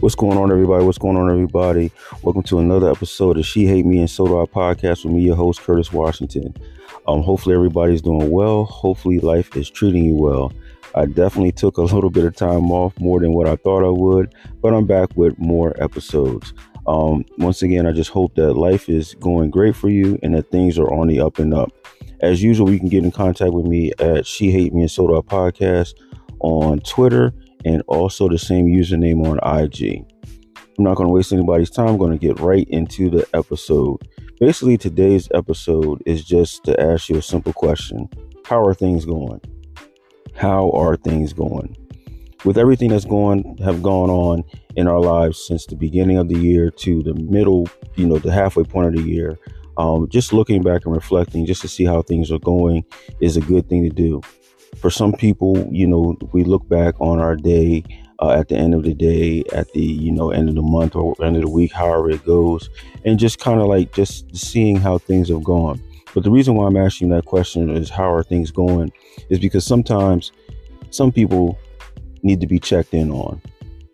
What's going on, everybody? What's going on, everybody? Welcome to another episode of She Hate Me and So Do I podcast with me, your host, Curtis Washington. Um, hopefully, everybody's doing well. Hopefully, life is treating you well. I definitely took a little bit of time off, more than what I thought I would, but I'm back with more episodes. Um, once again, I just hope that life is going great for you and that things are on the up and up. As usual, you can get in contact with me at She Hate Me and So Do I podcast on Twitter and also the same username on IG. I'm not going to waste anybody's time. I'm going to get right into the episode. Basically, today's episode is just to ask you a simple question How are things going? How are things going? With everything that's going have gone on in our lives since the beginning of the year to the middle, you know, the halfway point of the year, um, just looking back and reflecting just to see how things are going is a good thing to do for some people, you know, we look back on our day uh, at the end of the day, at the you know end of the month or end of the week, however it goes, and just kind of like just seeing how things have gone. But the reason why I'm asking that question is how are things going, is because sometimes some people need to be checked in on.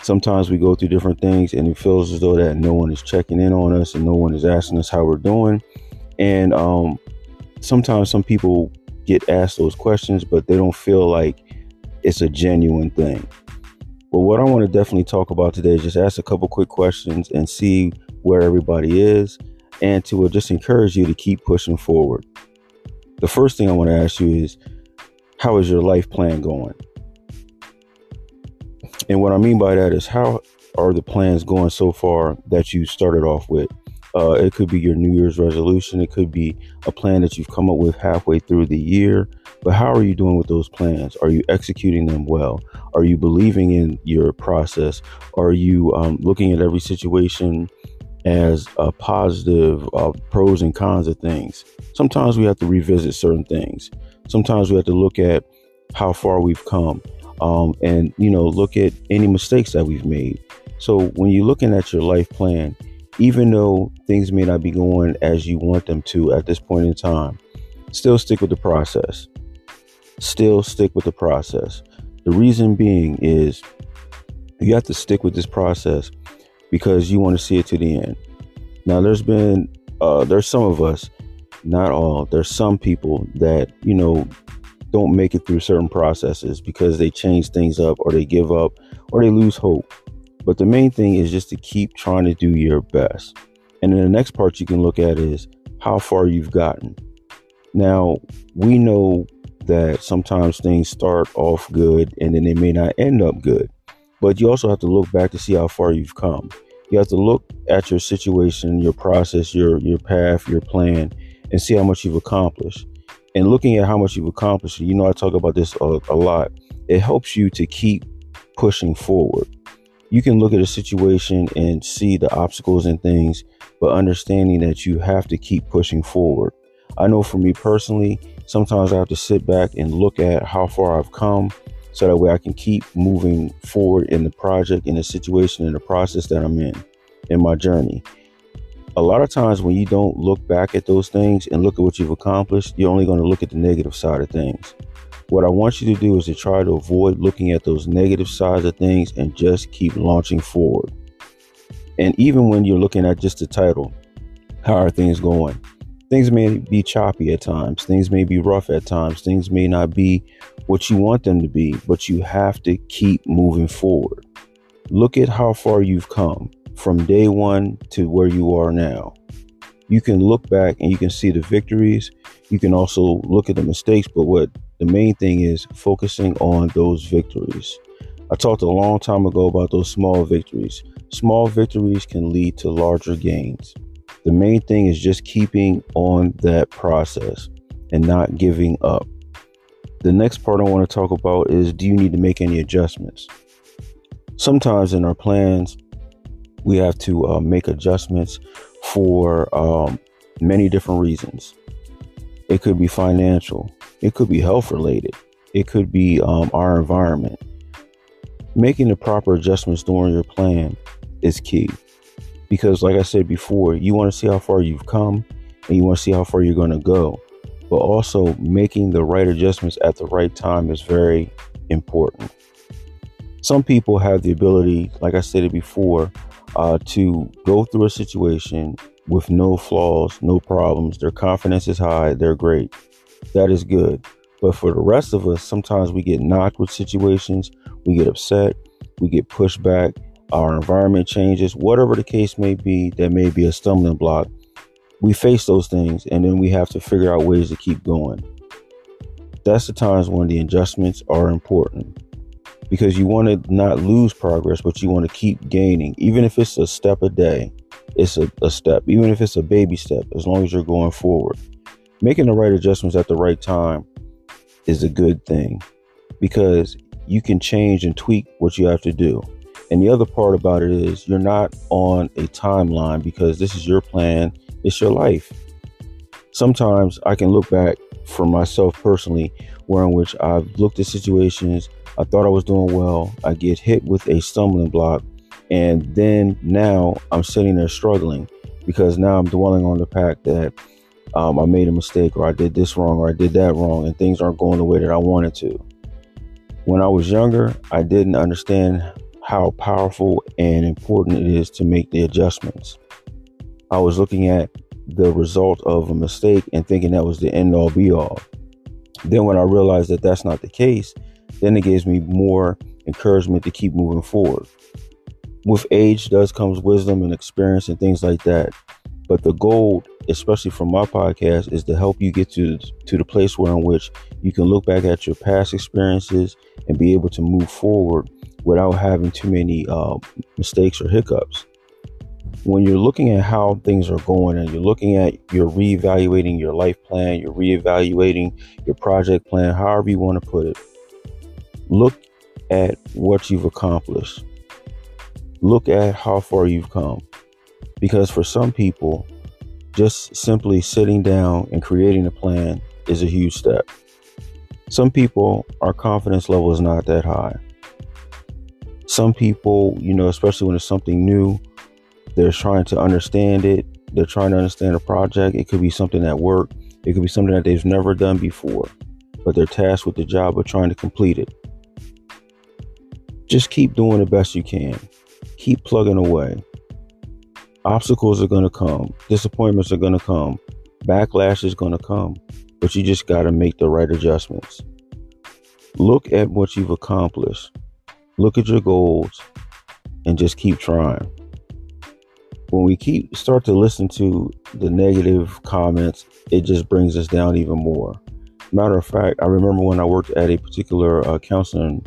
Sometimes we go through different things and it feels as though that no one is checking in on us and no one is asking us how we're doing. And um, sometimes some people get asked those questions, but they don't feel like it's a genuine thing. But what I want to definitely talk about today is just ask a couple quick questions and see where everybody is and to uh, just encourage you to keep pushing forward. The first thing I want to ask you is how is your life plan going? And what I mean by that is how are the plans going so far that you started off with? Uh, it could be your New Year's resolution. It could be a plan that you've come up with halfway through the year. But how are you doing with those plans? Are you executing them well? Are you believing in your process? Are you um, looking at every situation as a positive uh, pros and cons of things? Sometimes we have to revisit certain things. Sometimes we have to look at how far we've come um, and, you know, look at any mistakes that we've made. So when you're looking at your life plan, even though things may not be going as you want them to at this point in time, still stick with the process. Still stick with the process. The reason being is you have to stick with this process because you want to see it to the end. Now, there's been, uh, there's some of us, not all, there's some people that, you know, don't make it through certain processes because they change things up or they give up or they lose hope. But the main thing is just to keep trying to do your best. And then the next part you can look at is how far you've gotten. Now, we know that sometimes things start off good and then they may not end up good. But you also have to look back to see how far you've come. You have to look at your situation, your process, your your path, your plan, and see how much you've accomplished. And looking at how much you've accomplished, you know I talk about this a, a lot. It helps you to keep pushing forward you can look at a situation and see the obstacles and things, but understanding that you have to keep pushing forward. I know for me personally, sometimes I have to sit back and look at how far I've come so that way I can keep moving forward in the project, in the situation, in the process that I'm in, in my journey. A lot of times when you don't look back at those things and look at what you've accomplished, you're only going to look at the negative side of things. What I want you to do is to try to avoid looking at those negative sides of things and just keep launching forward. And even when you're looking at just the title, how are things going? Things may be choppy at times, things may be rough at times, things may not be what you want them to be, but you have to keep moving forward. Look at how far you've come from day one to where you are now. You can look back and you can see the victories. You can also look at the mistakes, but what the main thing is focusing on those victories. I talked a long time ago about those small victories. Small victories can lead to larger gains. The main thing is just keeping on that process and not giving up. The next part I want to talk about is do you need to make any adjustments? Sometimes in our plans, we have to uh, make adjustments for um, many different reasons. It could be financial, it could be health related. It could be um, our environment. Making the proper adjustments during your plan is key. Because, like I said before, you want to see how far you've come and you want to see how far you're going to go. But also, making the right adjustments at the right time is very important. some people have the ability, like I stated before, uh, to go through a situation with no flaws, no problems. Their confidence is high. They're great. That is good. But for the rest of us, sometimes we get knocked with situations. We get upset. We get pushed back. Our environment changes. Whatever the case may be, that may be a stumbling block. We face those things and then we have to figure out ways to keep going. That's the times when the adjustments are important because you want to not lose progress, but you want to keep gaining. Even if it's a step a day, it's a, a step. Even if it's a baby step, as long as you're going forward. Making the right adjustments at the right time is a good thing because you can change and tweak what you have to do. And the other part about it is you're not on a timeline because this is your plan, it's your life. Sometimes I can look back for myself personally, where in which I've looked at situations, I thought I was doing well, I get hit with a stumbling block, and then now I'm sitting there struggling because now I'm dwelling on the fact that um, I made a mistake or I did this wrong or I did that wrong and things aren't going the way that I wanted to. When I was younger, I didn't understand how powerful and important it is to make the adjustments. I was looking at the result of a mistake and thinking that was the end all be all. Then, when I realized that that's not the case, then it gives me more encouragement to keep moving forward. With age does comes wisdom and experience and things like that. But the goal, especially from my podcast, is to help you get to to the place where in which you can look back at your past experiences and be able to move forward without having too many uh, mistakes or hiccups. When you're looking at how things are going and you're looking at you're reevaluating your life plan, you're reevaluating your project plan, however you want to put it. Look at what you've accomplished. Look at how far you've come. Because for some people, just simply sitting down and creating a plan is a huge step. Some people, our confidence level is not that high. Some people, you know, especially when it's something new, they're trying to understand it. They're trying to understand a project. It could be something at work. It could be something that they've never done before, but they're tasked with the job of trying to complete it. Just keep doing the best you can. Keep plugging away. Obstacles are going to come, disappointments are going to come, backlash is going to come, but you just got to make the right adjustments. Look at what you've accomplished, look at your goals, and just keep trying. When we keep start to listen to the negative comments, it just brings us down even more. Matter of fact, I remember when I worked at a particular uh, counseling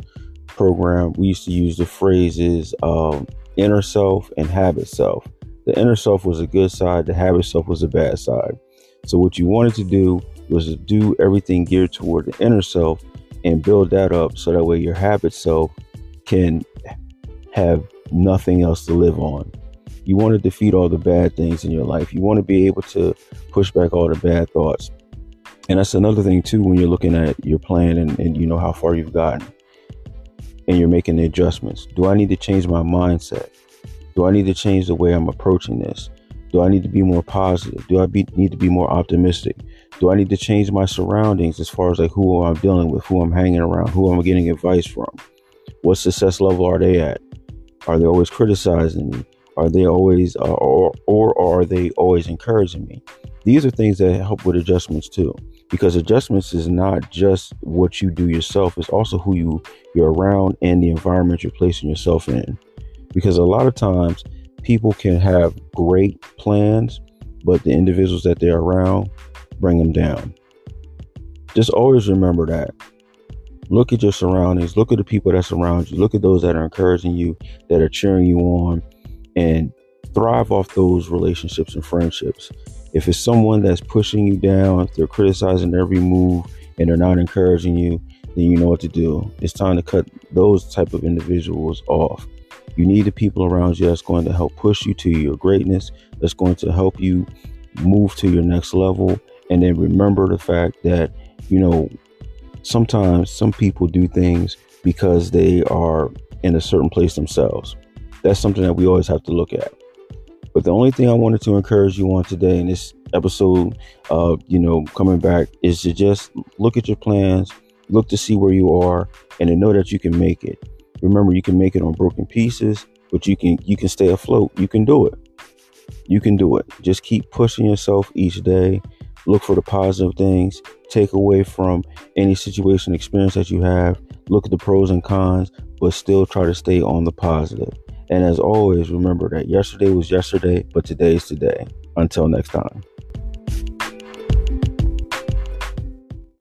program, we used to use the phrases um, inner self and habit self the inner self was a good side, the habit self was a bad side. So what you wanted to do was to do everything geared toward the inner self and build that up so that way your habit self can have nothing else to live on. You want to defeat all the bad things in your life. You want to be able to push back all the bad thoughts. And that's another thing too when you're looking at your plan and, and you know how far you've gotten and you're making the adjustments. Do I need to change my mindset? Do I need to change the way I'm approaching this? Do I need to be more positive? Do I be, need to be more optimistic? Do I need to change my surroundings as far as like who I'm dealing with, who I'm hanging around, who I'm getting advice from? What success level are they at? Are they always criticizing me? Are they always, uh, or, or are they always encouraging me? These are things that help with adjustments too, because adjustments is not just what you do yourself; it's also who you you're around and the environment you're placing yourself in because a lot of times people can have great plans, but the individuals that they're around bring them down. Just always remember that. Look at your surroundings, look at the people that surround you, look at those that are encouraging you, that are cheering you on, and thrive off those relationships and friendships. If it's someone that's pushing you down, if they're criticizing every move and they're not encouraging you, then you know what to do. It's time to cut those type of individuals off. You need the people around you that's going to help push you to your greatness, that's going to help you move to your next level. And then remember the fact that, you know, sometimes some people do things because they are in a certain place themselves. That's something that we always have to look at. But the only thing I wanted to encourage you on today in this episode, uh, you know, coming back is to just look at your plans, look to see where you are, and to know that you can make it. Remember, you can make it on broken pieces, but you can you can stay afloat. You can do it. You can do it. Just keep pushing yourself each day. Look for the positive things. Take away from any situation experience that you have. Look at the pros and cons, but still try to stay on the positive. And as always, remember that yesterday was yesterday, but today is today. Until next time.